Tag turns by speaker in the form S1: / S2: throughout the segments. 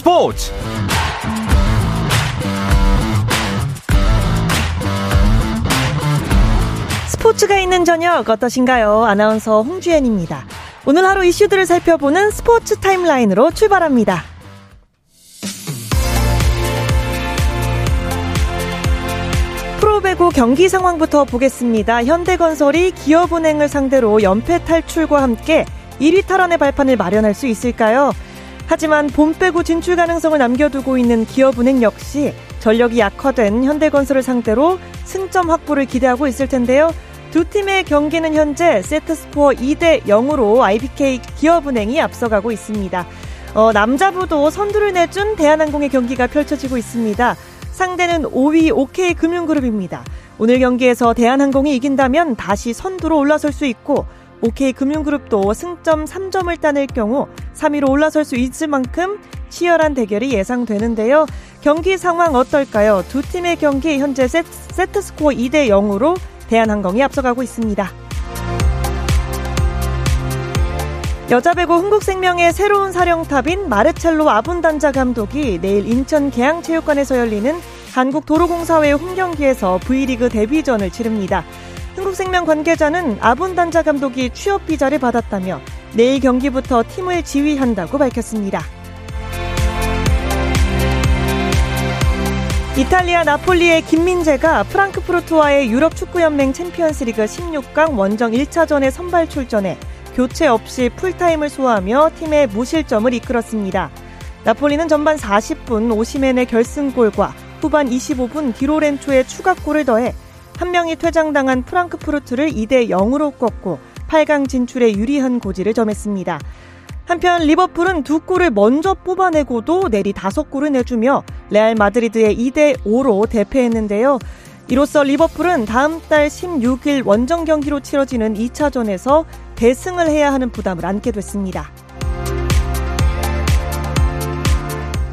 S1: 스포츠
S2: 스포츠가 있는 저녁 어떠신가요? 아나운서 홍주연입니다. 오늘 하루 이슈들을 살펴보는 스포츠 타임라인으로 출발합니다. 프로배구 경기 상황부터 보겠습니다. 현대건설이 기업은행을 상대로 연패 탈출과 함께 1위 탈환의 발판을 마련할 수 있을까요? 하지만 봄배구 진출 가능성을 남겨두고 있는 기업은행 역시 전력이 약화된 현대건설을 상대로 승점 확보를 기대하고 있을 텐데요. 두 팀의 경기는 현재 세트 스코어 2대 0으로 IBK 기업은행이 앞서가고 있습니다. 어, 남자부도 선두를 내준 대한항공의 경기가 펼쳐지고 있습니다. 상대는 5위 OK 금융그룹입니다. 오늘 경기에서 대한항공이 이긴다면 다시 선두로 올라설 수 있고 OK 금융그룹도 승점 3점을 따낼 경우 3위로 올라설 수 있을 만큼 치열한 대결이 예상되는데요. 경기 상황 어떨까요? 두 팀의 경기 현재 세트, 스코어 2대 0으로 대한항공이 앞서가고 있습니다. 여자 배구 흥국생명의 새로운 사령탑인 마르첼로 아분단자 감독이 내일 인천 계양체육관에서 열리는 한국도로공사회 홈경기에서 V리그 데뷔전을 치릅니다. 흥국생명 관계자는 아분단자 감독이 취업 비자를 받았다며 내일 경기부터 팀을 지휘한다고 밝혔습니다. 이탈리아 나폴리의 김민재가 프랑크푸르트와의 유럽 축구연맹 챔피언스리그 16강 원정 1차전에 선발 출전해 교체 없이 풀타임을 소화하며 팀의 무실점을 이끌었습니다. 나폴리는 전반 40분 오시멘의 결승골과 후반 25분 디로렌초의 추가골을 더해 한 명이 퇴장당한 프랑크푸르트를 2대 0으로 꺾고 8강 진출에 유리한 고지를 점했습니다. 한편 리버풀은 두 골을 먼저 뽑아내고도 내리 다섯 골을 내주며 레알 마드리드의 2대 5로 대패했는데요. 이로써 리버풀은 다음 달 16일 원정 경기로 치러지는 2차전에서 대승을 해야 하는 부담을 안게 됐습니다.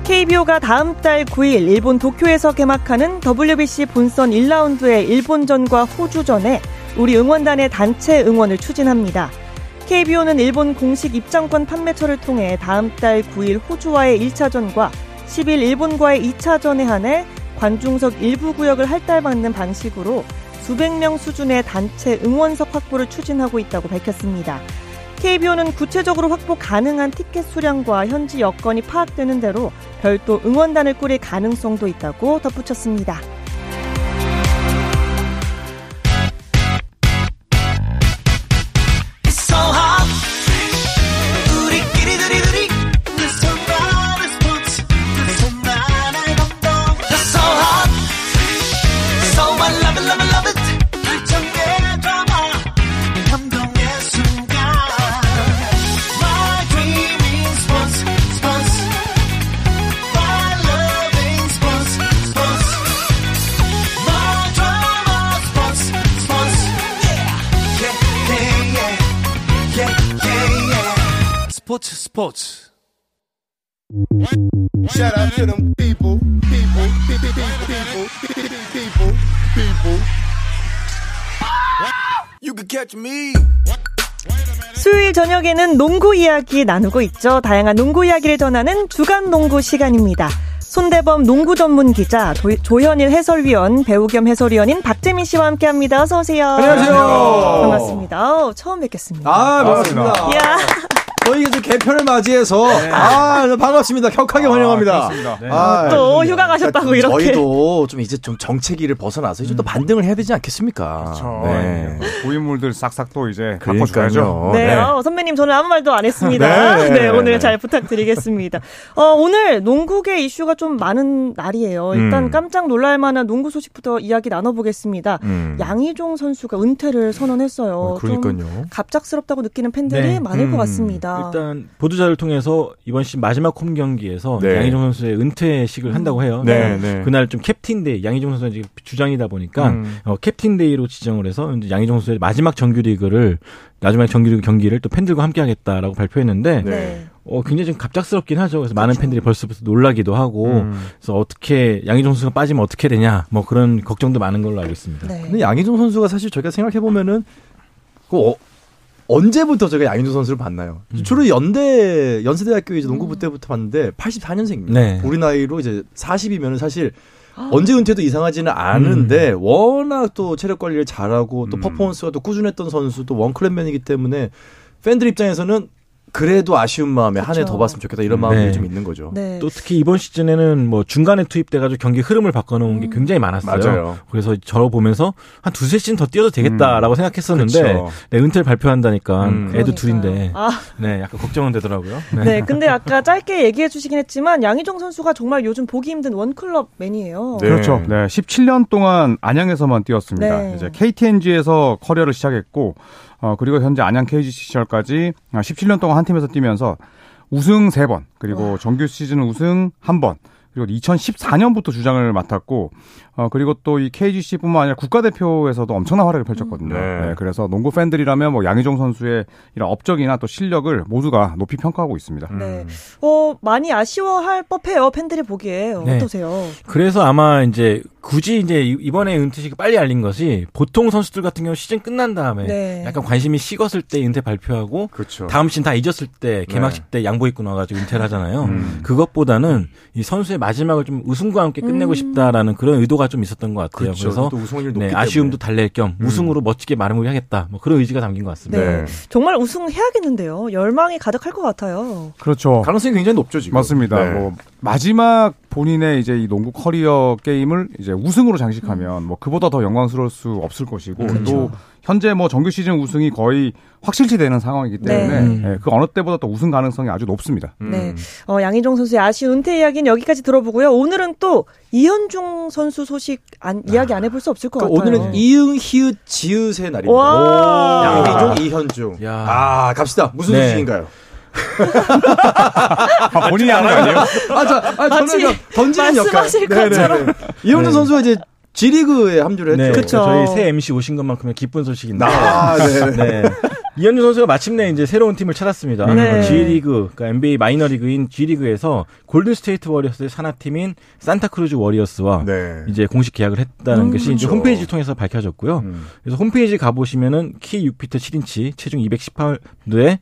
S2: KBO가 다음 달 9일 일본 도쿄에서 개막하는 WBC 본선 1라운드의 일본전과 호주전에 우리 응원단의 단체 응원을 추진합니다. KBO는 일본 공식 입장권 판매처를 통해 다음 달 9일 호주와의 1차전과 10일 일본과의 2차전에 한해 관중석 일부 구역을 할달받는 방식으로 수백 명 수준의 단체 응원석 확보를 추진하고 있다고 밝혔습니다. KBO는 구체적으로 확보 가능한 티켓 수량과 현지 여건이 파악되는 대로 별도 응원단을 꾸릴 가능성도 있다고 덧붙였습니다.
S1: 스포츠 스포츠
S3: Shout out to them people, people, people, people, people, people. You can catch me.
S2: 수요일 저녁에는 농구 이야기 나누고 있죠. 다양한 농구 이야기를 전하는 주간 농구 시간입니다. 손대범 농구 전문 기자, 도, 조현일 해설위원, 배우 겸 해설위원인 박재민 씨와 함께 합니다. 어서오세요.
S4: 안녕하세요.
S2: 반갑습니다. 어, 처음 뵙겠습니다.
S4: 아, 반갑습니다.
S2: 이야.
S4: 저희 이제 개편을 맞이해서
S1: 네.
S4: 아 반갑습니다. 격하게 환영합니다.
S1: 네.
S4: 아,
S2: 또 휴가 가셨다고
S4: 그러니까
S2: 이렇게.
S4: 저희도 좀 이제 좀 정체기를 벗어나서 이제 또 반등을 해야 되지 않겠습니까?
S1: 그렇죠.
S4: 네.
S5: 고인물들 싹싹 또 이제. 바꿔줘야죠.
S2: 네,
S4: 네.
S2: 어, 선배님 저는 아무 말도 안 했습니다.
S4: 네.
S2: 네, 오늘 잘 부탁드리겠습니다. 어, 오늘 농구계 이슈가 좀 많은 날이에요. 일단
S4: 음.
S2: 깜짝 놀랄 만한 농구 소식부터 이야기 나눠보겠습니다.
S4: 음.
S2: 양희종 선수가 은퇴를 선언했어요.
S4: 어,
S2: 좀
S4: 그러니까요.
S2: 갑작스럽다고 느끼는 팬들이
S6: 네.
S2: 많을 것
S4: 음.
S2: 같습니다.
S6: 일단 보도자를 통해서 이번 시즌 마지막 홈 경기에서
S4: 네.
S6: 양희종 선수의 은퇴식을 한다고 해요.
S5: 네, 네.
S6: 그날 좀 캡틴데이 양희종 지금 주장이다 보니까
S5: 음.
S6: 어, 캡틴데이로 지정을 해서 이제 양희종 선수의 마지막 정규리그를 마지막 정규리그 경기를 또 팬들과 함께하겠다라고 발표했는데
S2: 네.
S6: 어, 굉장히 좀 갑작스럽긴 하죠. 그래서 많은 팬들이 벌써부터 놀라기도 하고
S5: 음.
S6: 그래서 어떻게 양희종 선수가 빠지면 어떻게 되냐 뭐 그런 걱정도 많은 걸로 알고 있습니다.
S2: 네.
S4: 근데 양희종 선수가 사실 저희가 생각해 보면은 그 어, 언제부터 제가 양인종 선수를 봤나요?
S6: 음.
S4: 주로 연대 연세대학교 이제 농구부 때부터 봤는데 84년생입니다.
S6: 네.
S4: 우리 나이로 이제 40이면 사실 언제 은퇴도 이상하지는 않은데
S6: 음.
S4: 워낙 또 체력 관리를 잘하고 또
S5: 음.
S4: 퍼포먼스가 또 꾸준했던 선수 또 원클랩맨이기 때문에 팬들 입장에서는 그래도 아쉬운 마음에 한 해 더. 봤으면 좋겠다 이런
S5: 음.
S4: 마음이
S6: 네.
S4: 좀 있는 거죠.
S2: 네.
S6: 또 특히 이번 시즌에는 뭐 중간에 투입돼가지고 경기 흐름을 바꿔놓은 게 굉장히 많았어요.
S4: 맞아요.
S6: 그래서 저러 보면서 한 두세 시즌 더 뛰어도 되겠다라고 생각했었는데
S5: 그쵸.
S6: 네, 은퇴를 발표한다니까
S5: 음.
S6: 애도
S2: 그러니까요.
S6: 둘인데
S2: 아,
S6: 네 약간 걱정은 되더라고요.
S2: 네. 근데 아까 짧게 얘기해 주시긴 했지만 양희종 선수가 정말 요즘 보기 힘든 원클럽 맨이에요.
S4: 네.
S5: 그렇죠. 네, 17년 동안 안양에서만 뛰었습니다.
S2: 네.
S5: 이제 KTNG에서 커리어를 시작했고, 어, 그리고 현재 안양 KG 시절까지 17년 동안 한 팀에서 뛰면서 우승 3번, 그리고 정규 시즌 우승 1번, 그리고 2014년부터 주장을 맡았고, 어, 그리고 또 이 KGC뿐만 아니라 국가대표에서도 엄청난 활약을 펼쳤거든요.
S4: 네.
S5: 네, 그래서 농구 팬들이라면 뭐 양희종 선수의 이런 업적이나 또 실력을 모두가 높이 평가하고 있습니다.
S2: 네. 어, 많이 아쉬워할 법해요. 팬들이 보기에.
S6: 네.
S2: 어떠세요?
S6: 그래서 아마 이제 굳이 이제 이- 이번에 은퇴식이 빨리 알린 것이 보통 선수들 같은 경우 시즌 끝난 다음에
S2: 네.
S6: 약간 관심이 식었을 때 은퇴 발표하고
S4: 그렇죠.
S6: 다음 시즌 다 잊었을 때 개막식 때 양복 입고 나와가지고 은퇴를 하잖아요.
S5: 음.
S6: 그것보다는 이 선수의 마지막을 좀 우승과 함께 끝내고
S2: 음.
S6: 싶다라는 그런 의도가 좀 있었던 것 같아요.
S4: 그렇죠.
S6: 그래서
S4: 또
S6: 네. 아쉬움도 달랠 겸 우승으로 멋지게 마무리하겠다. 뭐 그런 의지가 담긴 것 같습니다.
S2: 네. 정말 우승해야겠는데요. 열망이 가득할 것 같아요.
S5: 그렇죠.
S4: 가능성이 굉장히 높죠 지금.
S5: 맞습니다.
S4: 네.
S5: 뭐 마지막 본인의 이제 이 농구 커리어 게임을 이제 우승으로 장식하면 뭐 그보다 더 영광스러울 수 없을 것이고
S6: 그렇죠.
S5: 또 현재 뭐 정규 시즌 우승이 거의 확실시 되는 상황이기 때문에
S6: 네.
S5: 예, 그 어느 때보다 또 우승 가능성이 아주 높습니다.
S4: 음.
S2: 네. 어, 양희종 선수의 아쉬운 은퇴 이야기는 여기까지 들어보고요. 오늘은 또 이현중 선수 소식 안, 이야기 안 해볼 수 없을 것
S4: 그러니까
S2: 같아요.
S4: 오늘은 이응 히읗 지읒의 날입니다.
S2: 와.
S4: 양희종 이현중.
S6: 야.
S4: 아 갑시다. 무슨
S6: 네.
S4: 소식인가요?
S5: 아, 본인이 하는 거 아니에요?
S4: 아, 저, 아, 저는 그 던지는 역할.
S2: 말씀하실 것처럼.
S4: 이현중
S6: 네.
S4: 선수가 이제 G리그에 합류를
S6: 네,
S4: 했죠.
S2: 그쵸.
S6: 저희 새 MC 오신 것만큼은 기쁜 소식인데.
S4: 아, 네.
S6: 네. 이현중 선수가 마침내 이제 새로운 팀을 찾았습니다.
S2: 네.
S6: G리그, 그러니까 NBA 마이너리그인 G리그에서 골든 스테이트 워리어스의 산하팀인 산타크루즈 워리어스와
S4: 네.
S6: 이제 공식 계약을 했다는
S2: 음,
S6: 것이 이제
S4: 그렇죠.
S6: 홈페이지를 통해서 밝혀졌고요.
S4: 음.
S6: 그래서 홈페이지 가보시면은 키 6피트 7인치, 체중 218파운드에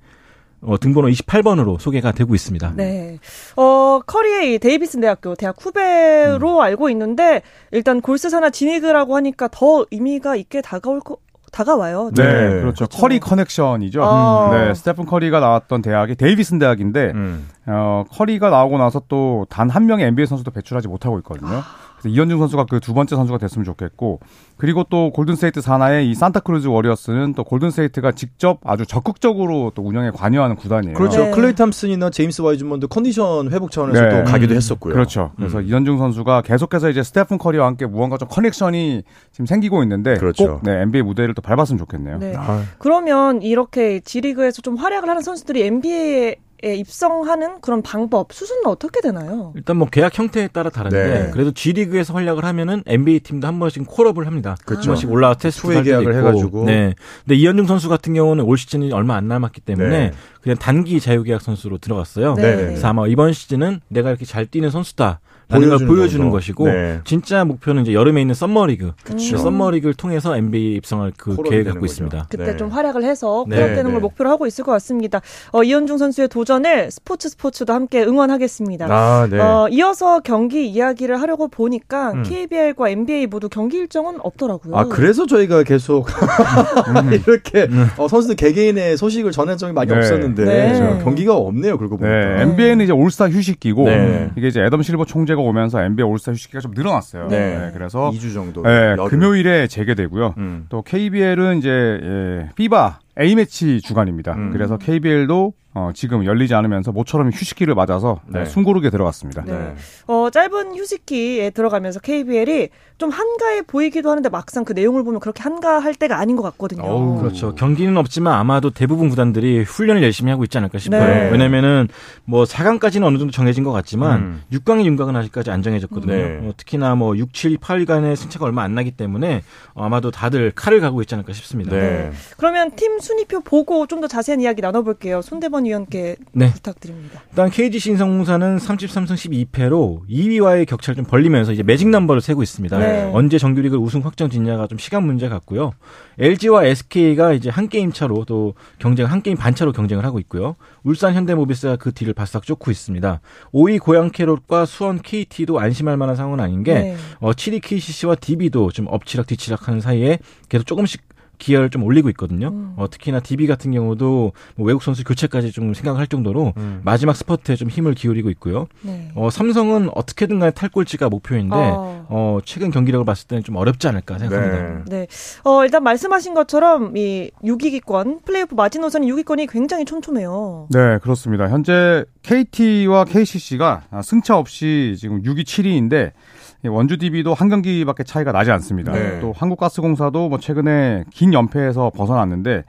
S6: 어, 등번호 28번으로 소개가 되고 있습니다.
S2: 네. 어, 커리의 이 데이비슨 대학교 대학 후배로 알고 있는데 일단 골스 산하 G리그라고 하니까 더 의미가 있게 다가올 거 다가와요.
S5: 네,
S4: 네.
S5: 그렇죠. 커리 커넥션이죠.
S2: 아.
S5: 네, 스테픈 커리가 나왔던 대학이 데이비슨 대학인데
S4: 음.
S5: 어, 커리가 나오고 나서 또 단 한 명의 NBA 선수도 배출하지 못하고 있거든요. 그래서 이현중 선수가 그 두 번째 선수가 됐으면 좋겠고, 그리고 또 골든스테이트 산하의 이 산타크루즈 워리어스는 또 골든스테이트가 직접 아주 적극적으로 또 운영에 관여하는 구단이에요.
S4: 그렇죠.
S2: 네.
S4: 클레이 탐슨이나 제임스 와이즈먼도 컨디션 회복 차원에서
S5: 네.
S4: 또 가기도
S6: 음.
S4: 했었고요.
S5: 그렇죠. 그래서
S4: 음.
S5: 이현중 선수가 계속해서 이제 스테픈 커리와 함께 무언가 좀 커넥션이 지금 생기고 있는데
S4: 그렇죠.
S5: 꼭 네, NBA 무대를 또 밟았으면 좋겠네요.
S2: 네.
S4: 아,
S2: 그러면 이렇게 G리그에서 좀 활약을 하는 선수들이 NBA에 입성하는 그런 방법, 수순은 어떻게 되나요?
S6: 일단 뭐 계약 형태에 따라 다른데
S4: 네.
S6: 그래도 G리그에서 활약을 하면은 NBA 팀도 한 번씩 콜업을 합니다.
S4: 그렇죠.
S6: 한 번씩 올라와 테스트
S4: 계약을 해가지고.
S6: 네. 근데 이현중 선수 같은 경우는 올 시즌이 얼마 안 남았기 때문에
S4: 네.
S6: 그냥 단기 자유계약 선수로 들어갔어요.
S2: 네.
S6: 그래서 아마 이번 시즌은 내가 이렇게 잘 뛰는 선수다.
S4: 보여주는
S6: 보여주는. 것이고
S4: 네.
S6: 진짜 목표는 이제 여름에 있는 썸머리그
S2: 그쵸.
S6: 그 썸머리그를 통해서 NBA 입성할 그 계획을 갖고
S4: 거죠.
S6: 있습니다.
S2: 그때
S4: 네.
S2: 좀 활약을 해서
S4: 네,
S2: 콜업되는
S4: 네.
S2: 걸 목표로 하고 있을 것 같습니다. 어, 이현중 선수의 도전을 스포츠 스포츠도 함께 응원하겠습니다.
S4: 아, 네.
S2: 어, 이어서 경기 이야기를 하려고 보니까
S4: 음.
S2: KBL과 NBA 모두 경기 일정은 없더라고요.
S4: 아, 그래서 저희가 계속
S5: 음.
S4: 이렇게 어, 선수들 개개인의 소식을 전한 적이 많이
S5: 네.
S4: 없었는데
S2: 네.
S4: 저 경기가 없네요. 그러고 보니까.
S5: 네, NBA는 이제 올스타 휴식기고
S4: 네.
S5: 이게 이제 애덤 실버 총재 가 오면서 NBA 올스타 휴식기가 좀 늘어났어요.
S4: 네.
S5: 그래서
S4: 2주 정도.
S5: 네,
S4: 여름.
S5: 금요일에 재개되고요.
S4: 음.
S5: 또 KBL은 이제 예, 피바 A 매치 주간입니다.
S4: 음.
S5: 그래서 KBL도 어, 지금 열리지 않으면서 모처럼 휴식기를 맞아서
S4: 네.
S5: 네, 숨고르게 들어갔습니다.
S2: 네. 어, 짧은 휴식기에 들어가면서 KBL이 좀 한가해 보이기도 하는데 막상 그 내용을 보면 그렇게 한가할 때가 아닌 것 같거든요.
S4: 어우,
S6: 그렇죠. 경기는 없지만 아마도 대부분 구단들이 훈련을 열심히 하고 있지 않을까 싶어요.
S2: 네.
S6: 왜냐면은 뭐 4강까지는 어느 정도 정해진 것 같지만
S4: 음.
S6: 6강의 윤곽은 아직까지 안 정해졌거든요.
S4: 네.
S6: 어, 특히나 뭐 6, 7, 8간의 승차가 얼마 안 나기 때문에 어, 아마도 다들 칼을 가고 있지 않을까 싶습니다.
S4: 네.
S2: 그러면 팀 순위표 보고 좀 더 자세한 이야기 나눠볼게요. 손대범 위원께
S6: 네.
S2: 부탁드립니다.
S6: 일단 KG 신성공사는 33승 12패로 2위와의 격차를 좀 벌리면서 이제 매직 넘버를 세고 있습니다.
S2: 네.
S6: 언제 정규리그 우승 확정 짓냐가 좀 시간 문제 같고요. LG와 SK가 이제 한 게임 차로 또 경쟁 한 게임 반 차로 경쟁을 하고 있고요. 울산 현대모비스가 그 뒤를 바싹 쫓고 있습니다. 5위 고양 캐롯과 수원 KT도 안심할 만한 상황은 아닌 게
S2: 네.
S6: 어, 7위 KCC와 DB도 좀 엎치락 뒤치락하는 사이에 계속 조금씩 기어를 좀 올리고 있거든요.
S2: 음.
S6: 어, 특히나 DB 같은 경우도 뭐 외국 선수 교체까지 좀 생각할 정도로
S4: 음.
S6: 마지막 스퍼트에 좀 힘을 기울이고 있고요.
S2: 네.
S6: 어, 삼성은 어떻게든 간에 탈꼴찌가 목표인데
S2: 어.
S6: 어, 최근 경기력을 봤을 때는 좀 어렵지 않을까 생각합니다.
S2: 네. 어, 일단 말씀하신 것처럼 이 6위기권, 플레이오프 마지노선의 6위권이 굉장히 촘촘해요.
S5: 네, 그렇습니다. 현재 KT와 KCC가 승차 없이 지금 6위, 7위인데 원주 DB도 한 경기밖에 차이가 나지 않습니다.
S3: 네.
S5: 또 한국가스공사도 뭐 최근에 긴 연패에서 벗어났는데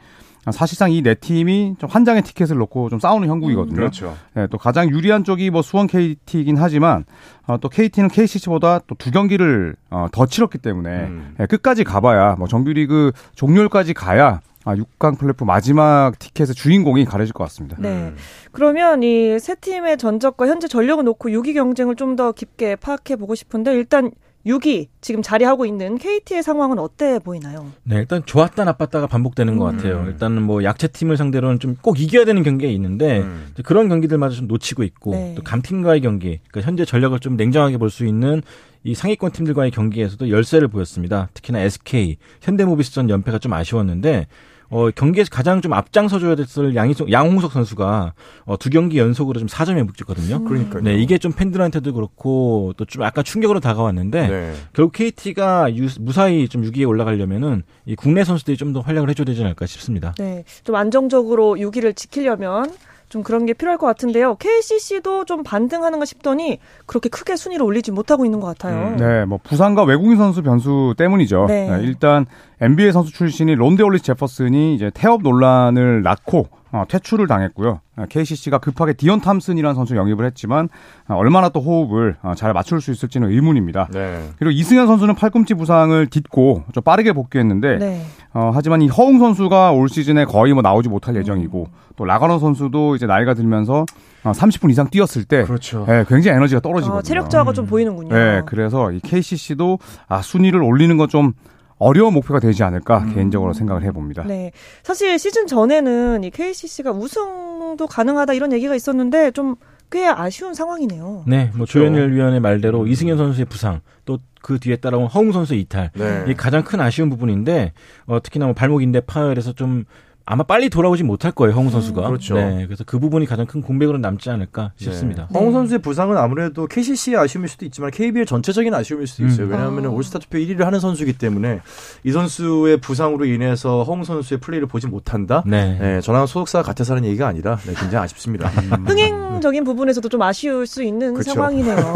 S5: 사실상 이 네 팀이 좀 한 장의 티켓을 놓고 좀 싸우는 형국이거든요.
S3: 그렇죠.
S5: 네, 또 가장 유리한 쪽이 뭐 수원 KT이긴 하지만 어, 또 KT는 KCC보다 또 두 경기를 어, 더 치렀기 때문에
S3: 음.
S5: 예, 끝까지 가봐야 뭐 정규리그 종료일까지 가야 아, 6강 플레이오프 마지막 티켓의 주인공이 가려질 것 같습니다.
S2: 네.
S3: 음.
S2: 그러면 이 세 팀의 전적과 현재 전력을 놓고 6위 경쟁을 좀 더 깊게 파악해 보고 싶은데 일단 6위 지금 자리하고 있는 KT의 상황은 어때 보이나요?
S6: 네, 일단 좋았다 나빴다가 반복되는 것
S2: 음.
S6: 같아요. 일단은 뭐 약체 팀을 상대로는 좀 꼭 이겨야 되는 경기가 있는데
S3: 음.
S6: 그런 경기들마저 좀 놓치고 있고
S2: 네.
S6: 또 강팀과의 경기, 그러니까 현재 전력을 좀 냉정하게 볼 수 있는 이 상위권 팀들과의 경기에서도 열세를 보였습니다. 특히나 SK, 현대모비스전 연패가 좀 아쉬웠는데 어, 경기에서 가장 좀 앞장서줘야 됐을 양희종, 양홍석 선수가 어, 두 경기 연속으로 좀 4점에 묶였거든요.
S3: 그러니까요.
S6: 네, 이게 좀 팬들한테도 그렇고 또 좀 약간 충격으로 다가왔는데
S3: 네.
S6: 결국 KT가 무사히 좀 6위에 올라가려면은 이 국내 선수들이 좀 더 활약을 해줘야 되지 않을까 싶습니다.
S2: 네. 좀 안정적으로 6위를 지키려면 좀 그런 게 필요할 것 같은데요. KCC도 좀 반등하는가 싶더니 그렇게 크게 순위를 올리지 못하고 있는 것 같아요.
S3: 음.
S5: 네, 뭐 부상과 외국인 선수 변수 때문이죠.
S2: 네.
S5: 네, 일단 NBA 선수 출신인 론데 홀리스 제퍼슨이 이제 태업 논란을 낳고 어, 퇴출을 당했고요. 어, KCC가 급하게 디온 탐슨이라는 선수 영입을 했지만 어, 얼마나 또 호흡을 어, 잘 맞출 수 있을지는 의문입니다.
S3: 네.
S5: 그리고 이승현 선수는 팔꿈치 부상을 딛고 좀 빠르게 복귀했는데
S2: 네.
S5: 어, 하지만 이 허웅 선수가 올 시즌에 거의 뭐 나오지 못할 예정이고 또 라가노 선수도 이제 나이가 들면서 어, 30분 이상 뛰었을 때
S3: 그렇죠.
S5: 예, 굉장히 에너지가 떨어지거든요.
S2: 어, 체력 저하가 좀 보이는군요.
S5: 네, 그래서 이 KCC도 아, 순위를 올리는 건좀 어려운 목표가 되지 않을까 개인적으로 생각을 해봅니다.
S2: 네. 사실 시즌 전에는 이 KCC가 우승도 가능하다 이런 얘기가 있었는데 좀 꽤 아쉬운 상황이네요.
S6: 네, 뭐 조현일 위원의 말대로 이승현 선수의 부상, 또 그 뒤에 따라온 허웅 선수의 이탈,
S3: 네.
S6: 이게 가장 큰 아쉬운 부분인데 어, 특히나 뭐 발목 인대 파열에서 좀 아마 빨리 돌아오지 못할 거예요, 허웅 선수가.
S3: 그렇죠.
S6: 네, 그래서 그 부분이 가장 큰 공백으로 남지 않을까 싶습니다.
S2: 네.
S4: 황 선수의 부상은 아무래도 KCC의 아쉬움일 수도 있지만 KBL 전체적인 아쉬움일 수도 있어요.
S6: 음.
S4: 왜냐하면
S2: 아.
S4: 올스타 투표 1위를 하는 선수이기 때문에 이 선수의 부상으로 인해서 허웅 선수의 플레이를 보지 못한다.
S6: 네.
S4: 네, 저랑 소속사가 같아서 하는 얘기가 아니라 네, 굉장히 아쉽습니다.
S2: 흥행 적인 부분에서도 좀 아쉬울 수 있는
S3: 그쵸.
S2: 상황이네요.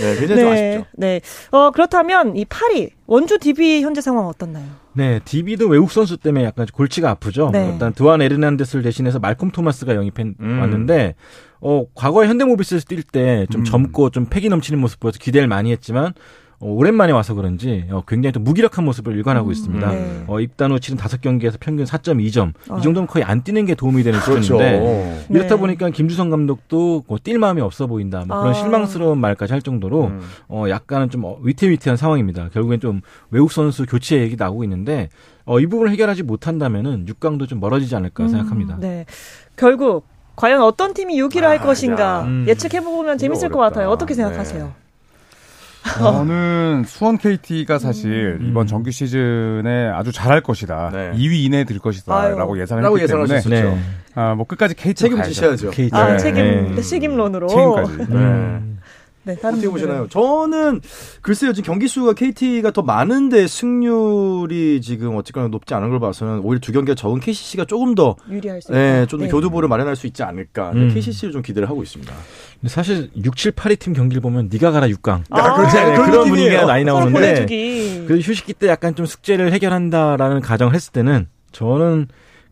S4: 네, 굉장히 좀 아쉽죠.
S2: 네. 어, 그렇다면 이 8위 원주 DB 현재 상황 어떻나요?
S6: 네, DB도 외국 선수 때문에 약간 골치가 아프죠.
S2: 네.
S6: 일단 드완 에르난데스를 대신해서 말콤 토마스가 영입해
S3: 음.
S6: 왔는데 어 과거에 현대모비스에서 뛸때좀
S5: 음.
S6: 젊고 좀 패기 넘치는 모습 보여서 기대를 많이 했지만 어, 오랜만에 와서 그런지 어, 굉장히 좀 무기력한 모습을 일관하고 있습니다.
S2: 네.
S6: 어, 입단 후 치른 다섯 경기에서 평균 4.2점.
S2: 아.
S6: 이 정도면 거의 안 뛰는 게 도움이 되는
S3: 그렇죠.
S6: 수준인데 이렇다
S2: 네.
S6: 보니까 김주성 감독도 뭐 뛸 마음이 없어 보인다. 뭐 그런
S2: 아.
S6: 실망스러운 말까지 할 정도로
S3: 음.
S6: 어 약간은 좀 어, 위태위태한 상황입니다. 결국엔 좀 외국 선수 교체 얘기 나오고 있는데 어, 이 부분을 해결하지 못한다면은 6강도 좀 멀어지지 않을까
S2: 음,
S6: 생각합니다.
S2: 네. 결국 과연 어떤 팀이 6위를 할
S3: 아,
S2: 것인가
S3: 야.
S6: 음.
S2: 예측해 보면 재밌을 것
S3: 어렵다.
S2: 같아요. 어떻게
S3: 네.
S2: 생각하세요?
S5: 저는 수원 KT가 사실
S6: 음.
S5: 이번 정규 시즌에 아주 잘할 것이다.
S3: 네.
S5: 2위 이내에 들 것이다라고
S2: 아유.
S5: 예상을
S3: 라고
S5: 했기
S3: 예상할
S5: 때문에.
S6: 네.
S5: 아, 뭐 끝까지 KT
S4: 책임지셔야죠.
S6: KT.
S2: 아,
S5: 네.
S2: 책임,
S6: 네.
S2: 책임론으로.
S5: 책임까지.
S6: 음.
S2: 네, 다른
S4: 어떻게. 보시나요? 저는 글쎄요 지금 경기 수가 KT가 더 많은데 승률이 지금 어쨌거나 높지 않은 걸 봐서는 오히려 두 경기가 적은 KCC가 조금 더
S2: 유리할 수 있다.
S4: 네, 좀더
S2: 네.
S4: 교두보를 마련할 수 있지 않을까.
S6: 음.
S4: KCC를 좀 기대를 하고 있습니다.
S6: 근데 사실 6, 7, 8위 팀 경기를 보면 네가 가라 6강.
S2: 아,
S4: 그렇죠.
S6: 네,
S4: 그런
S6: 그런. 분위기가 많이 나오는데. 그 휴식기 때 약간 좀 숙제를 해결한다라는 가정을 했을 때는 저는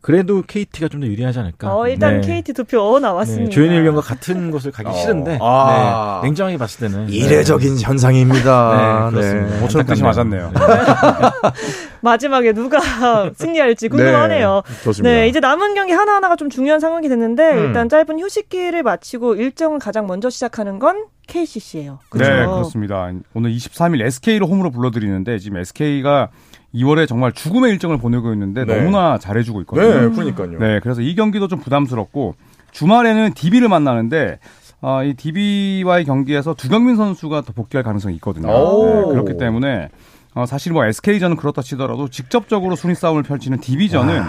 S6: 그래도 KT가 좀 더 유리하지 않을까.
S2: 어, 일단
S6: 네.
S2: KT 투표 나왔습니다.
S6: 네, 조현일 위원과 같은 곳을 가기 싫은데
S4: 아.
S6: 네, 냉정하게 봤을 때는
S4: 이례적인 현상입니다.
S6: 네, 그렇습니다.
S5: 모처럼 뜻이 맞았네요.
S2: 마지막에 누가 승리할지 궁금하네요.
S4: 좋습니다.
S2: 네, 이제 남은 경기 하나하나가 좀 중요한 상황이 됐는데
S4: 음.
S2: 일단 짧은 휴식기를 마치고 일정을 가장 먼저 시작하는 건 KCC예요.
S5: 네, 그렇습니다. 오늘 23일 SK를 홈으로 불러드리는데 지금 SK가 2월에 정말 죽음의 일정을 보내고 있는데
S4: 네.
S5: 너무나 잘해주고 있거든요.
S4: 네, 그러니까요.
S5: 네, 그래서 이 경기도 좀 부담스럽고 주말에는 DB를 만나는데 어, 이 DB와의 경기에서 두경민 선수가 더 복귀할 가능성이 있거든요.
S4: 오.
S5: 네, 그렇기 때문에 어, 사실 뭐 SK전은 그렇다 치더라도 직접적으로 순위 싸움을 펼치는 DB전은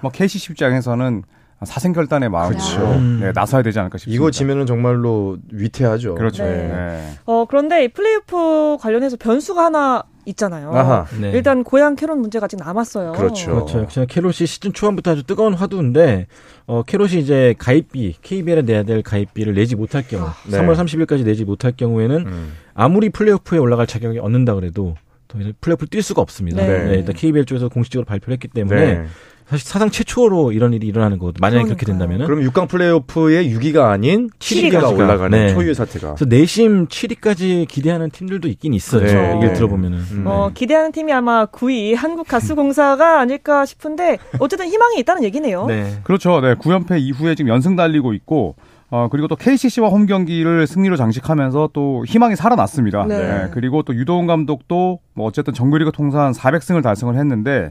S5: 뭐 KCC 입장에서는 사생결단의 마음으로
S4: 그렇죠.
S5: 네, 나서야 되지 않을까 싶습니다.
S4: 이거 지면은 정말로 위태하죠.
S5: 그렇죠.
S2: 네.
S5: 네.
S2: 어, 그런데 이 플레이오프 관련해서 변수가 하나 있잖아요.
S4: 아하.
S6: 네.
S2: 일단 고양 캐롯 문제가 아직 남았어요.
S4: 그렇죠.
S6: 그렇죠. 역시나 캐롯이 시즌 초반부터 아주 뜨거운 화두인데 어, 캐롯이 이제 가입비 KBL에 내야 될 가입비를 내지 못할 경우
S4: 네.
S6: 3월 30일까지 내지 못할 경우에는
S4: 음.
S6: 아무리 플레이오프에 올라갈 자격이 얻는다 그래도 더 이상 플레이오프를 뛸 수가 없습니다.
S2: 네.
S6: 네. 일단 KBL 쪽에서 공식적으로 발표를 했기 때문에
S4: 네.
S6: 사실 사상 최초로 이런 일이 일어나는 거거든요. 만약에 그렇게. 된다면은
S4: 그럼 6강 플레이오프의 6위가 아닌 7위가
S6: 7위가
S4: 올라가는
S6: 네.
S4: 초유의 사태가.
S6: 그래서 내심 7위까지 기대하는 팀들도 있긴 있어요.
S4: 그렇죠.
S6: 얘기를 들어보면은.
S4: 음.
S2: 어, 기대하는 팀이 아마 9위 한국가스공사가 아닐까 싶은데 어쨌든 희망이 있다는 얘기네요.
S6: 네.
S5: 그렇죠. 네, 9연패 이후에 지금 연승 달리고 있고 어, 그리고 또 KCC와 홈 경기를 승리로 장식하면서 또 희망이 살아났습니다.
S2: 네.
S5: 그리고 또 유도훈 감독도 뭐 어쨌든 정규리그 통산 400승을 달성을 했는데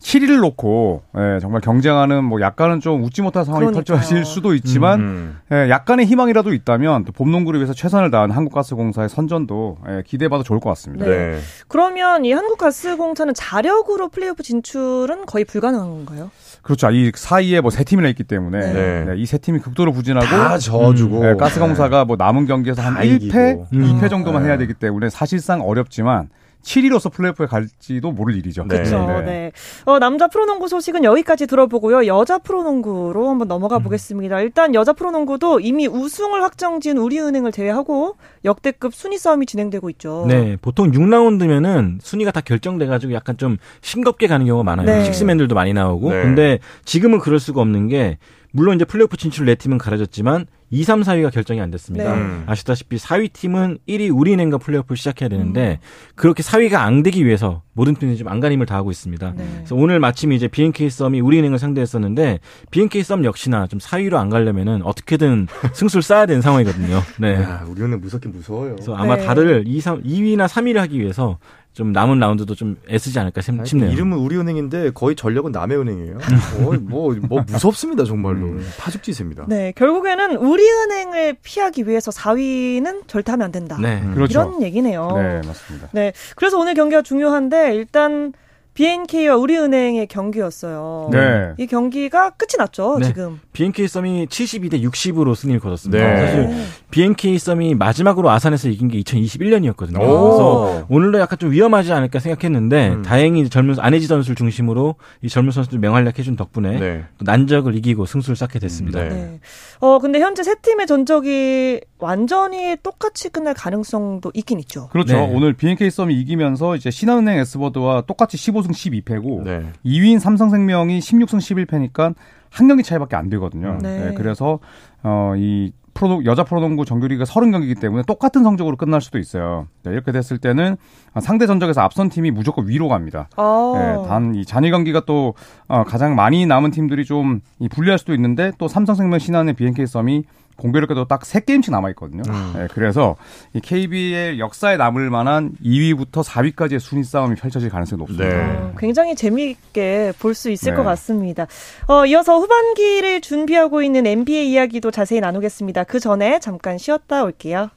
S5: 7위를 놓고 예, 정말 경쟁하는 뭐 약간은 좀 웃지 못할 상황이
S2: 그러니까요.
S5: 펼쳐질 수도 있지만
S4: 음.
S5: 예, 약간의 희망이라도 있다면 또 봄농구를 위해서 최선을 다한 한국가스공사의 선전도 예, 기대해봐도 좋을 것 같습니다.
S2: 네. 그러면 이 한국가스공사는 자력으로 플레이오프 진출은 거의 불가능한 건가요?
S5: 그렇죠. 이 사이에 뭐 세 팀이나 있기 때문에
S4: 네.
S5: 이세 팀이 극도로 부진하고
S4: 다 저어주고.
S5: 네, 가스공사가 뭐 남은 경기에서
S4: 한다
S5: 1패,
S4: 이기고.
S5: 2패 정도만
S4: 네.
S5: 해야 되기 때문에 사실상 어렵지만 7위로서 플레이오프에 갈지도 모를 일이죠.
S4: 네.
S2: 그렇죠. 네. 어, 남자 프로농구 소식은 여기까지 들어보고요. 여자 프로농구로 한번 넘어가 보겠습니다. 일단 여자 프로농구도 이미 우승을 확정지은 우리은행을 제외하고 역대급 순위 싸움이 진행되고 있죠.
S6: 네, 보통 6라운드면은 순위가 다 결정돼가지고 약간 좀 싱겁게 가는 경우가 많아요.
S2: 네.
S6: 식스맨들도 많이 나오고.
S4: 네.
S6: 근데 지금은 그럴 수가 없는 게, 물론 이제 플레이오프 진출 네 팀은 가려졌지만, 2, 3, 4위가 결정이 안 됐습니다.
S2: 네.
S4: 음.
S6: 아시다시피 4위 팀은 1위 우리은행과 플레이오프를 시작해야 되는데,
S2: 음.
S6: 그렇게 4위가 안 되기 위해서 모든 팀들이 좀 안간힘을 다하고 있습니다.
S2: 네.
S6: 그래서 오늘 마침 이제 BNK 썸이 우리은행을 상대했었는데, BNK 썸 역시나 좀 4위로 안 가려면은 어떻게든 승수를 쌓아야 되는 상황이거든요. 네.
S4: 야, 우리 은행 무섭긴 무서워요.
S6: 그래서 아마
S2: 네.
S6: 다들 2, 3, 2위나 3위를 하기 위해서 좀 남은 라운드도 좀 애쓰지 않을까 싶-
S4: 아니,
S6: 싶네요.
S4: 이름은 우리은행인데 거의 전력은 남해은행이에요. 거의 뭐, 뭐 무섭습니다 정말로. 파죽지세입니다.
S2: 네, 결국에는 우리은행을 피하기 위해서 4위는 절대 하면 안 된다.
S6: 네.
S5: 그렇죠.
S2: 이런 얘기네요.
S5: 네, 맞습니다.
S2: 네, 그래서 오늘 경기가 중요한데 일단 BNK와 우리은행의 경기였어요.
S5: 네.
S2: 이 경기가 끝이 났죠,
S6: 네.
S2: 지금.
S6: BNK 썸이 72대 60으로 승리를 거뒀습니다.
S4: 네.
S6: 사실 BNK 썸이 마지막으로 아산에서 이긴 게 2021년이었거든요.
S4: 오.
S6: 그래서 오늘도 약간 좀 위험하지 않을까 생각했는데
S4: 음.
S6: 다행히 젊은 안혜지 선수를 중심으로 이 젊은 선수들 명활약 해준 덕분에
S4: 네.
S6: 또 난적을 이기고 승수를 쌓게 됐습니다.
S4: 네.
S2: 네. 어, 근데 현재 세 팀의 전적이 완전히 똑같이 끝날 가능성도 있긴 있죠.
S5: 그렇죠.
S6: 네.
S5: 오늘 BNK 썸이 이기면서 이제 신한은행 S버드와 똑같이 15승 12패고
S4: 네.
S5: 2위인 삼성생명이 16승 11패니까 한 경기 차이밖에 안 되거든요.
S2: 네.
S5: 네, 그래서 어, 이 프로 여자 프로농구 정규리가 30경기이기 때문에 똑같은 성적으로 끝날 수도 있어요. 네, 이렇게 됐을 때는 상대 전적에서 앞선 팀이 무조건 위로 갑니다.
S2: 아.
S5: 네, 단이 잔여 경기가 또 어, 가장 많이 남은 팀들이 좀이 불리할 수도 있는데 또 삼성생명 신한의 BNK 썸이 공교롭게도 딱 세 게임씩 남아 있거든요. 네, 그래서 이 KBL 역사에 남을 만한 2위부터 4위까지의 순위 싸움이 펼쳐질 가능성이 높습니다.
S4: 네.
S2: 어, 굉장히 재미있게 볼 수 있을
S5: 네.
S2: 것 같습니다. 어, 이어서 후반기를 준비하고 있는 NBA 이야기도 자세히 나누겠습니다. 그 전에 잠깐 쉬었다 올게요.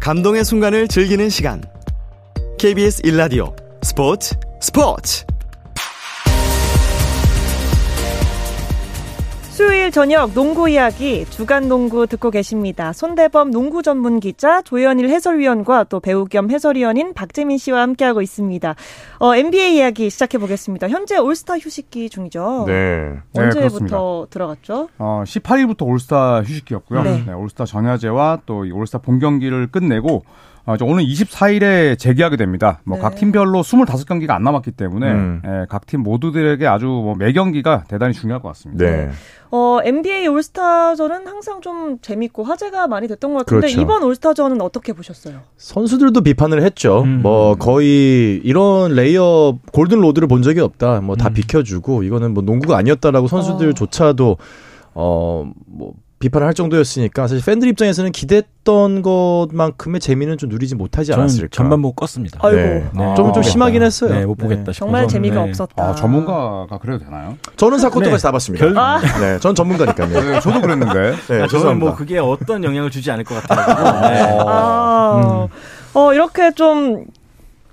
S7: 감동의 순간을 즐기는 시간. KBS 1라디오 스포츠 스포츠.
S2: 수요일 저녁 농구 이야기 주간 농구 듣고 계십니다. 손대범 농구 전문 기자 조현일 해설위원과 또 배우 겸 해설위원인 박재민 씨와 함께하고 있습니다. 어, NBA 이야기 시작해 보겠습니다. 현재 올스타 휴식기 중이죠.
S4: 네.
S5: 네,
S2: 언제부터
S5: 그렇습니다.
S2: 들어갔죠?
S5: 어, 18일부터 올스타 휴식기였고요.
S2: 네.
S5: 네, 올스타 전야제와 또이 올스타 본 경기를 끝내고 어, 이제 오늘 24일에 재개하게 됩니다. 뭐
S2: 네.
S5: 각 팀별로 25경기가 안 남았기 때문에
S4: 음.
S5: 예, 각팀 모두들에게 아주 뭐 매 경기가 대단히 중요할 것 같습니다.
S4: 네.
S2: 어, NBA 올스타전은 항상 좀 재밌고 화제가 많이 됐던 것 같은데
S4: 그렇죠.
S2: 이번 올스타전은 어떻게 보셨어요?
S4: 선수들도 비판을 했죠.
S6: 음.
S4: 뭐 거의 이런 레이업 골든 로드를 본 적이 없다. 뭐다
S6: 음.
S4: 비켜주고 이거는 뭐 농구가 아니었다라고 선수들조차도 어뭐 비판을 할 정도였으니까 사실 팬들 입장에서는 기대했던 것만큼의 재미는 좀 누리지 못하지 않았을까.
S6: 전반 보고 껐습니다.
S2: 아이고.
S4: 네.
S6: 네,
S4: 좀, 좀
S6: 보겠다.
S4: 심하긴 했어요.
S6: 네, 못 보겠다
S4: 네.
S6: 싶어서.
S2: 정말 재미가
S6: 네.
S2: 없었다.
S5: 아, 전문가가 그래도 되나요?
S4: 저는 사코토까지
S6: 네.
S4: 다 봤습니다.
S6: 결-
S2: 아.
S4: 네, 전 전문가니까요.
S5: 네, 저도 그랬는데.
S4: 네,
S6: 아, 저는. 뭐 그게 어떤 영향을 주지 않을 것 같아요. 네.
S2: 아, 어, 이렇게 좀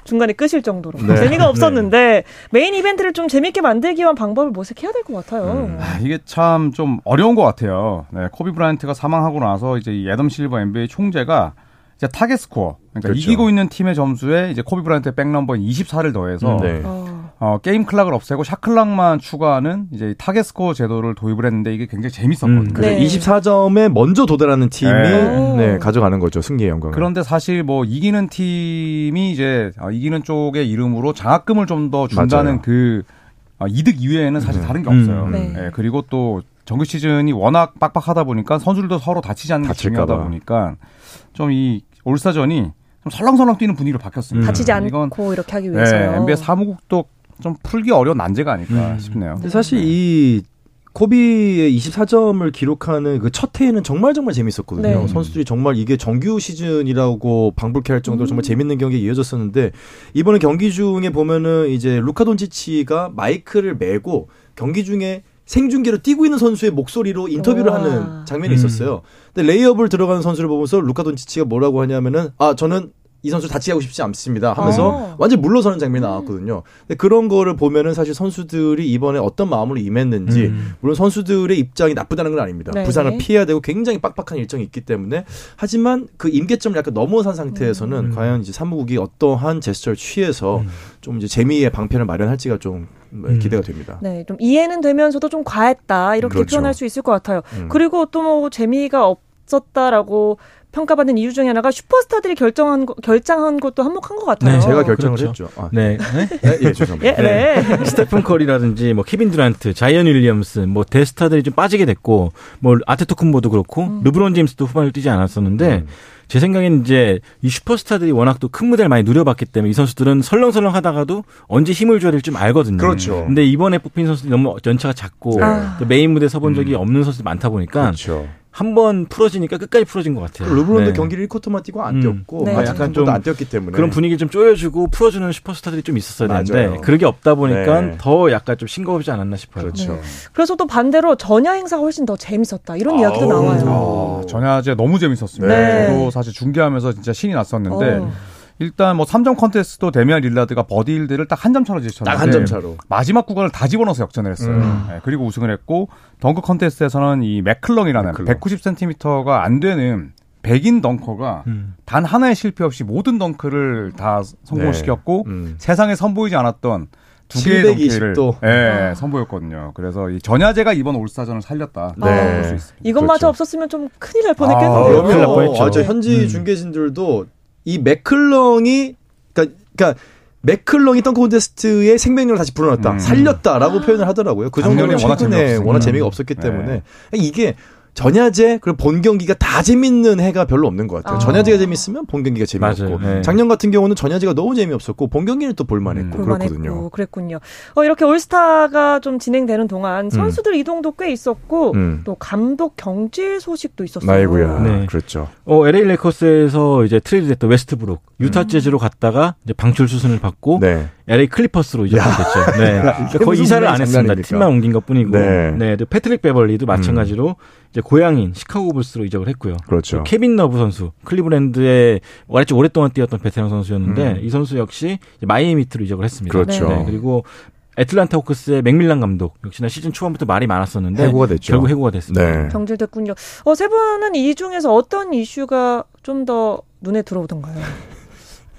S2: 중간에 끄실 정도로
S4: 네.
S2: 재미가 없었는데 메인 이벤트를 좀 재밌게 만들기 위한 방법을 모색해야 될 것 같아요.
S4: 음.
S5: 아, 이게 참 좀 어려운 것 같아요. 네, 코비 브라이언트가 사망하고 나서 이제 이 애덤 실버 NBA 총재가 이제 타겟 스코어, 그러니까
S4: 그렇죠.
S5: 이기고 있는 팀의 점수에 이제 코비 브라이언트의 백넘버인 24를 더해서
S6: 음,
S4: 네.
S2: 어,
S5: 어, 게임 클락을 없애고 샷 클락만 추가하는 이제 타겟 스코어 제도를 도입을 했는데 이게 굉장히 재밌었거든요.
S6: 음,
S2: 네.
S4: 24점에 먼저 도달하는 팀이
S5: 네.
S4: 네, 가져가는 거죠. 승리의 영광을.
S5: 그런데 사실 뭐 이기는 팀이 이제 어, 이기는 쪽의 이름으로 장학금을 좀 더 준다는
S4: 맞아요.
S5: 그 어, 이득 이외에는 사실
S4: 음.
S5: 다른 게
S6: 음.
S5: 없어요.
S2: 네.
S5: 예, 그리고 또 정규 시즌이 워낙 빡빡하다 보니까 선수들도 서로 다치지 않는 게 중요하다
S4: 봐.
S5: 보니까 좀 이 올스타전이 좀 설렁설렁 뛰는 분위기를 바뀌었습니다.
S2: 다치지 않고
S5: 이건
S2: 이렇게 하기
S5: 네,
S2: 위해서요.
S5: NBA 사무국도 좀 풀기 어려운 난제가 아닐까
S6: 음.
S5: 싶네요.
S4: 사실 이 코비의 24점을 기록하는 그 첫 해에는 정말 정말 재밌었거든요.
S2: 네.
S4: 선수들이 정말 이게 정규 시즌이라고 방불케 할 정도로
S2: 음.
S4: 정말 재밌는 경기가 이어졌었는데 이번에 경기 중에 보면은 이제 루카 돈치치가 마이크를 메고 경기 중에 생중계로 뛰고 있는 선수의 목소리로 인터뷰를
S2: 우와.
S4: 하는 장면이
S6: 음.
S4: 있었어요. 근데 레이업을 들어가는 선수를 보면서 루카 돈치치가 뭐라고 하냐면은 아 저는 이 선수 다치게 하고 싶지 않습니다 하면서
S2: 어.
S4: 완전 물러서는 장면이 나왔거든요. 근데 그런 거를 보면은 사실 선수들이 이번에 어떤 마음으로 임했는지
S6: 음.
S4: 물론 선수들의 입장이 나쁘다는 건 아닙니다.
S2: 네.
S4: 부상을 피해야 되고 굉장히 빡빡한 일정이 있기 때문에 하지만 그 임계점을 약간 넘어선 상태에서는
S6: 음.
S4: 과연 이제 사무국이 어떠한 제스처를 취해서
S6: 음.
S4: 좀 이제 재미의 방편을 마련할지가 좀
S6: 음.
S4: 기대가 됩니다.
S2: 네, 좀 이해는 되면서도 좀 과했다 이렇게
S4: 그렇죠.
S2: 표현할 수 있을 것 같아요.
S4: 음.
S2: 그리고 또 뭐 재미가 없었다라고 평가받는 이유 중에 하나가 슈퍼스타들이 결장한 거, 결장한 것도 한몫한 것 같아요.
S6: 네,
S4: 제가 결장을
S6: 그렇죠.
S4: 했죠. 아,
S6: 네.
S4: 네, 예, 죄송합니다.
S2: 예, 네.
S6: 스테픈 커리라든지 뭐 케빈 듀란트, 자이언 윌리엄스, 뭐 대스타들이 좀 빠지게 됐고 뭐 아테토쿤보도 그렇고
S2: 음.
S6: 르브론 제임스도 후반을 뛰지 않았었는데
S4: 음.
S6: 제 생각엔 이제 이 슈퍼스타들이 워낙 또 큰 무대를 많이 누려봤기 때문에 이 선수들은 설렁설렁 하다가도 언제 힘을 줘야 될지 좀 알거든요.
S4: 그렇죠.
S6: 근데 이번에 뽑힌 선수들이 너무 연차가 작고
S2: 아.
S6: 또 메인 무대 서본 적이
S4: 음.
S6: 없는 선수들이 많다 보니까
S4: 그렇죠.
S6: 한 번 풀어지니까 끝까지 풀어진 것 같아요.
S4: 르브론도
S6: 네.
S4: 경기를 1쿼터만 뛰고 안
S6: 음.
S4: 뛰었고
S2: 네.
S6: 약간
S4: 한좀안 뛰었기 때문에
S6: 그런 분위기를 좀 쪼여주고 풀어주는 슈퍼스타들이 좀 있었어야 되는데. 그게 없다 보니까
S4: 네.
S6: 더 약간 좀 싱거우지 않았나 싶어요.
S4: 그렇죠.
S2: 네. 그래서 또 반대로 전야 행사가 훨씬 더 재밌었다 이런 이야기도
S4: 아우.
S2: 나와요.
S5: 아, 전야제 너무 재밌었습니다.
S2: 네.
S5: 저도 사실 중계하면서 진짜 신이 났었는데
S2: 어.
S5: 일단 뭐 3점 컨테스트도 데미안 릴라드가 버디 힐드를 딱 한 점 차로 제쳤는데
S4: 딱 한 점 차로.
S5: 마지막 구간을 다 집어넣어서 역전을 했어요.
S4: 음.
S5: 네, 그리고 우승을 했고 덩크 컨테스트에서는 이 맥클렁이라는
S4: 맥클렁.
S5: 190cm가 안 되는 백인 덩커가
S6: 음.
S5: 단 하나의 실패 없이 모든 덩크를 다 성공시켰고
S4: 음.
S5: 세상에 선보이지 않았던 두 개의
S4: 720
S5: 덩크를
S4: 도.
S5: 예,
S2: 아.
S5: 선보였거든요. 그래서 이 전야제가 이번 올스타전을 살렸다.
S4: 네.
S5: 볼수 있습니다.
S2: 이것마저
S4: 그렇죠.
S2: 없었으면 좀 큰일 날
S5: 아,
S2: 뻔했겠는데요.
S6: 큰일 날
S4: 그러면
S6: 뻔했죠.
S4: 아, 저 현지
S6: 음.
S4: 중계진들도 이 맥클렁이 그러니까, 그러니까 맥클렁이 덩크 콘테스트의 생명력을 다시 불어넣었다,
S5: 음.
S4: 살렸다라고 표현을 하더라고요. 그
S5: 워낙
S4: 최근에. 워낙 재미가 없었기
S5: 네.
S4: 때문에 이게 전야제 그리고 본 경기가 다 재밌는 해가 별로 없는 것 같아요.
S2: 아.
S4: 전야제가 재밌으면 본 경기가 재미없고
S6: 맞아요. 네.
S4: 작년 같은 경우는 전야제가 너무 재미없었고 본 경기는 또 볼만했고
S5: 음.
S4: 그렇거든요.
S2: 볼만했고 그랬군요. 어, 이렇게 올스타가 좀 진행되는 동안 선수들 이동도 꽤 있었고
S4: 음.
S2: 또 감독 경질 소식도 있었어요.
S4: 아이고야,
S6: 네.
S4: 그렇죠.
S6: 어, LA 레이커스에서 이제 트레이드됐던 웨스트브룩, 유타 재즈로 갔다가 이제 방출 수순을 받고
S4: 네.
S6: LA 클리퍼스로 이적됐죠. 네. 그러니까 거의 이사를 안? 했습니다. 팀만 옮긴 것 뿐이고.
S4: 네.
S6: 네. 또 패트릭 베벌리도 마찬가지로 이제 고향인 시카고 불스로 이적을 했고요.
S4: 그렇죠.
S6: 또 케빈 러브 선수, 클리브랜드에 아주 오랫동안 뛰었던 베테랑 선수였는데
S4: 음.
S6: 이 선수 역시 마이애미 히트로 이적을 했습니다.
S4: 그렇죠.
S6: 네. 그리고 애틀란타 호크스의 맥밀란 감독 역시나 시즌 초반부터 말이 많았었는데
S4: 해고가 됐죠.
S6: 결국 해고가 됐습니다.
S4: 네.
S2: 경질됐군요. 어, 세 분은 이 중에서 어떤 이슈가 좀 더 눈에 들어오던가요?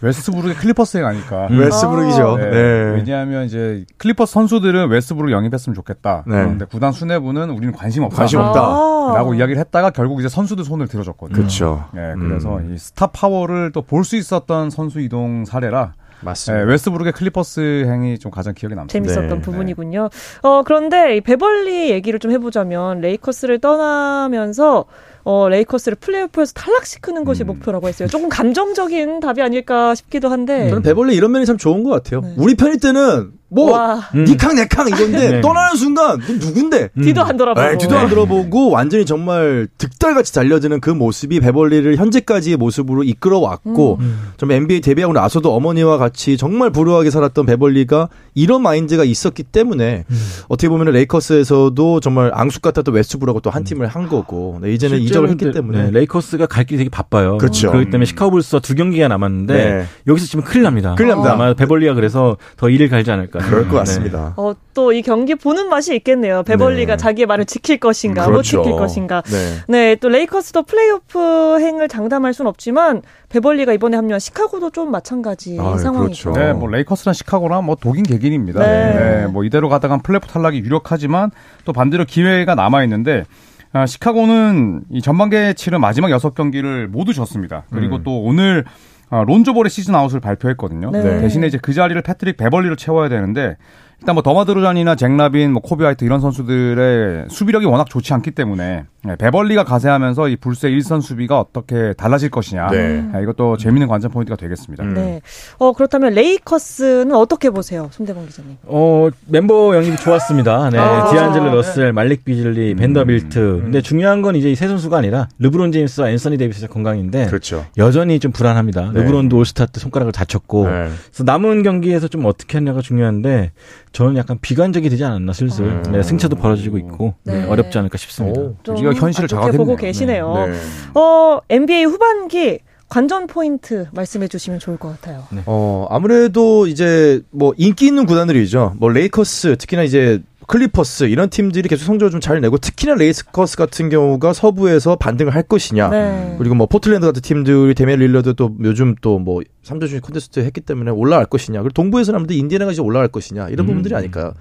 S5: 웨스트브룩의 클리퍼스에 가니까.
S4: 음. 웨스트브룩이죠.
S5: 네.
S4: 네.
S5: 왜냐하면 이제 클리퍼스 선수들은 웨스트브룩 영입했으면 좋겠다.
S4: 네.
S5: 그런데 구단 수뇌부는 우리는 관심 없다.
S4: 관심 없다.
S2: 아.
S5: 라고 이야기를 했다가 결국 이제 선수들 손을 들어줬거든요.
S4: 그렇죠.
S5: 예, 그래서
S4: 음.
S5: 이 스타 파워를 또 볼 수 있었던 선수 이동 사례라 예,
S4: 맞습니다.
S5: 웨스트브룩의 클리퍼스 행이 좀 가장 기억에 남습니다.
S2: 재밌었던
S4: 네.
S2: 부분이군요. 어, 그런데 이 베벌리 얘기를 좀 해보자면 레이커스를 떠나면서 어, 레이커스를 플레이오프에서 탈락시키는 것이
S4: 음.
S2: 목표라고 했어요. 조금 감정적인 답이 아닐까 싶기도 한데.
S4: 저는 베벌리 이런 면이 참 좋은 것 같아요.
S2: 네.
S4: 우리 편일 때는 뭐
S2: 와,
S6: 음.
S4: 니캉 내캉 이건데
S6: 네.
S4: 떠나는 순간 너 누군데?
S2: 뒤도 안 돌아보고.
S4: 네, 뒤도 안 돌아보고 완전히 정말 득달같이 달려드는 그 모습이 베벌리를 현재까지의 모습으로 이끌어왔고
S2: 음.
S4: 좀 NBA 데뷔하고 나서도 어머니와 같이 정말 불우하게 살았던 베벌리가 이런 마인드가 있었기 때문에
S6: 음.
S4: 어떻게 보면 레이커스에서도 정말 앙숙 같았던 웨스트브룩하고 또 한 팀을 한 거고 네, 이제는 이적을 했기 때문에
S6: 네, 레이커스가 갈 길이 되게 바빠요.
S4: 그렇죠.
S6: 그렇기 때문에 시카고 불스와 두 경기가 남았는데
S4: 네.
S6: 여기서 지금 큰일 납니다.
S4: 큰일 납니다.
S6: 아마 베벌리가 그래서 더 일을 갈지 않을까.
S4: 그럴 것
S6: 네.
S4: 같습니다.
S2: 어, 또 이 경기 보는 맛이 있겠네요. 베벌리가
S4: 네.
S2: 자기의 말을 지킬 것인가,
S4: 그렇죠.
S2: 못 지킬 것인가.
S4: 네.
S2: 네, 또 레이커스도 플레이오프 행을 장담할 순 없지만 베벌리가 이번에 합류한 시카고도 좀 마찬가지
S4: 아유,
S2: 상황이죠.
S4: 그렇죠.
S5: 네, 뭐 레이커스랑 시카고랑 뭐 도긴개긴입니다.
S2: 네.
S5: 네. 뭐 이대로 가다간 플레이오프 탈락이 유력하지만 또 반대로 기회가 남아 있는데 아, 시카고는 이 전반기에 치른 마지막 여섯 경기를 모두 졌습니다. 그리고
S4: 음.
S5: 또 오늘 아, 론조볼의 시즌 아웃을 발표했거든요.
S2: 네.
S5: 대신에 이제 그 자리를 패트릭 베벌리로 채워야 되는데 일단 뭐 더마 드로잔이나 잭 라빈, 뭐 코비 화이트 이런 선수들의 수비력이 워낙 좋지 않기 때문에 네, 베벌리가 가세하면서 이 불스의 일선 수비가 어떻게 달라질 것이냐.
S4: 네.
S5: 아, 이것도 재밌는 관전 포인트가 되겠습니다.
S4: 음.
S2: 네. 어, 그렇다면 레이커스는 어떻게 보세요? 손대범 기자님.
S6: 어, 멤버 영입이 좋았습니다. 네.
S2: 아,
S6: 디안젤로
S2: 네.
S6: 러셀, 말릭 비즐리,
S5: 음.
S6: 벤더빌트. 근데 중요한 건 이제 이 세 선수가 아니라 르브론 제임스와 앤서니 데이비스의 건강인데
S4: 그렇죠.
S6: 여전히 좀 불안합니다.
S4: 네.
S6: 르브론도 올스타 때 손가락을 다쳤고
S4: 네.
S6: 그래서 남은 경기에서 좀 어떻게 하냐가 중요한데 저는 약간 비관적이 되지 않았나 슬슬
S4: 음.
S6: 네, 승차도 벌어지고 있고 네,
S2: 네.
S6: 어렵지 않을까 싶습니다.
S5: 우리가 현실을 자각했네요.
S2: 보고 계시네요.
S4: 네.
S2: 어, NBA 후반기 관전 포인트 말씀해 주시면 좋을 것 같아요.
S4: 어, 아무래도 이제 뭐 인기 있는 구단들이죠. 뭐 레이커스, 특히나 이제 클리퍼스 이런 팀들이 계속 성적을 좀 잘 내고 특히나 레이커스 같은 경우가 서부에서 반등을 할 것이냐.
S2: 네.
S4: 그리고 뭐 포틀랜드 같은 팀들이 데미안 릴러드 또 요즘 또 뭐 3점슛 콘테스트 했기 때문에 올라갈 것이냐. 그리고 동부에서는 아무래도 인디애나가 이제 올라갈 것이냐. 이런
S6: 음.
S4: 부분들이 아닐까요?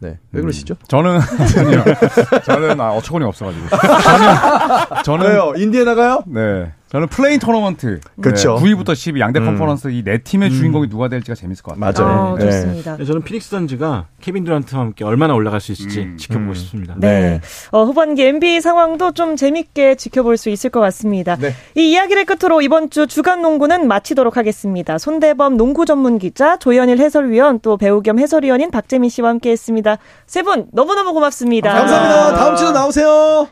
S4: 네. 왜 그러시죠?
S5: 저는. 저는 아, 어처구니 없어가지고. 저는 저는
S4: 왜요? 인디애나가요?
S5: 네. 저는 play-in 토너먼트.
S4: 그쵸.
S5: 네, 9위부터 10위 양대
S4: 음.
S5: 컨퍼런스 이 네 팀의 주인공이 누가 될지가 재밌을 것 같아요.
S4: 맞아요.
S2: 아,
S4: 네.
S2: 좋습니다.
S6: 네, 저는 피닉스 선즈가 케빈 듀란트와 함께 얼마나 올라갈 수 있을지
S5: 음.
S6: 지켜보고
S4: 음.
S6: 싶습니다.
S2: 네. 어, 후반기 NBA 상황도 좀 재밌게 지켜볼 수 있을 것 같습니다.
S4: 네.
S2: 이 이야기를 끝으로 이번 주 주간 농구는 마치도록 하겠습니다. 손대범 농구 전문 기자, 조현일 해설위원, 또 배우 겸 해설위원인 박재민 씨와 함께 했습니다. 세 분 너무너무 고맙습니다.
S4: 감사합니다. 다음 주도 나오세요.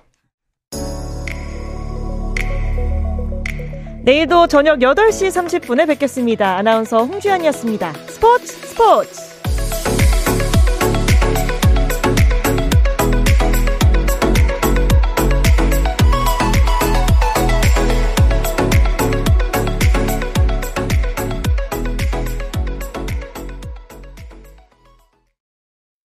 S2: 내일도 저녁 8시 30분에 뵙겠습니다. 아나운서 홍주연이었습니다. 스포츠 스포츠!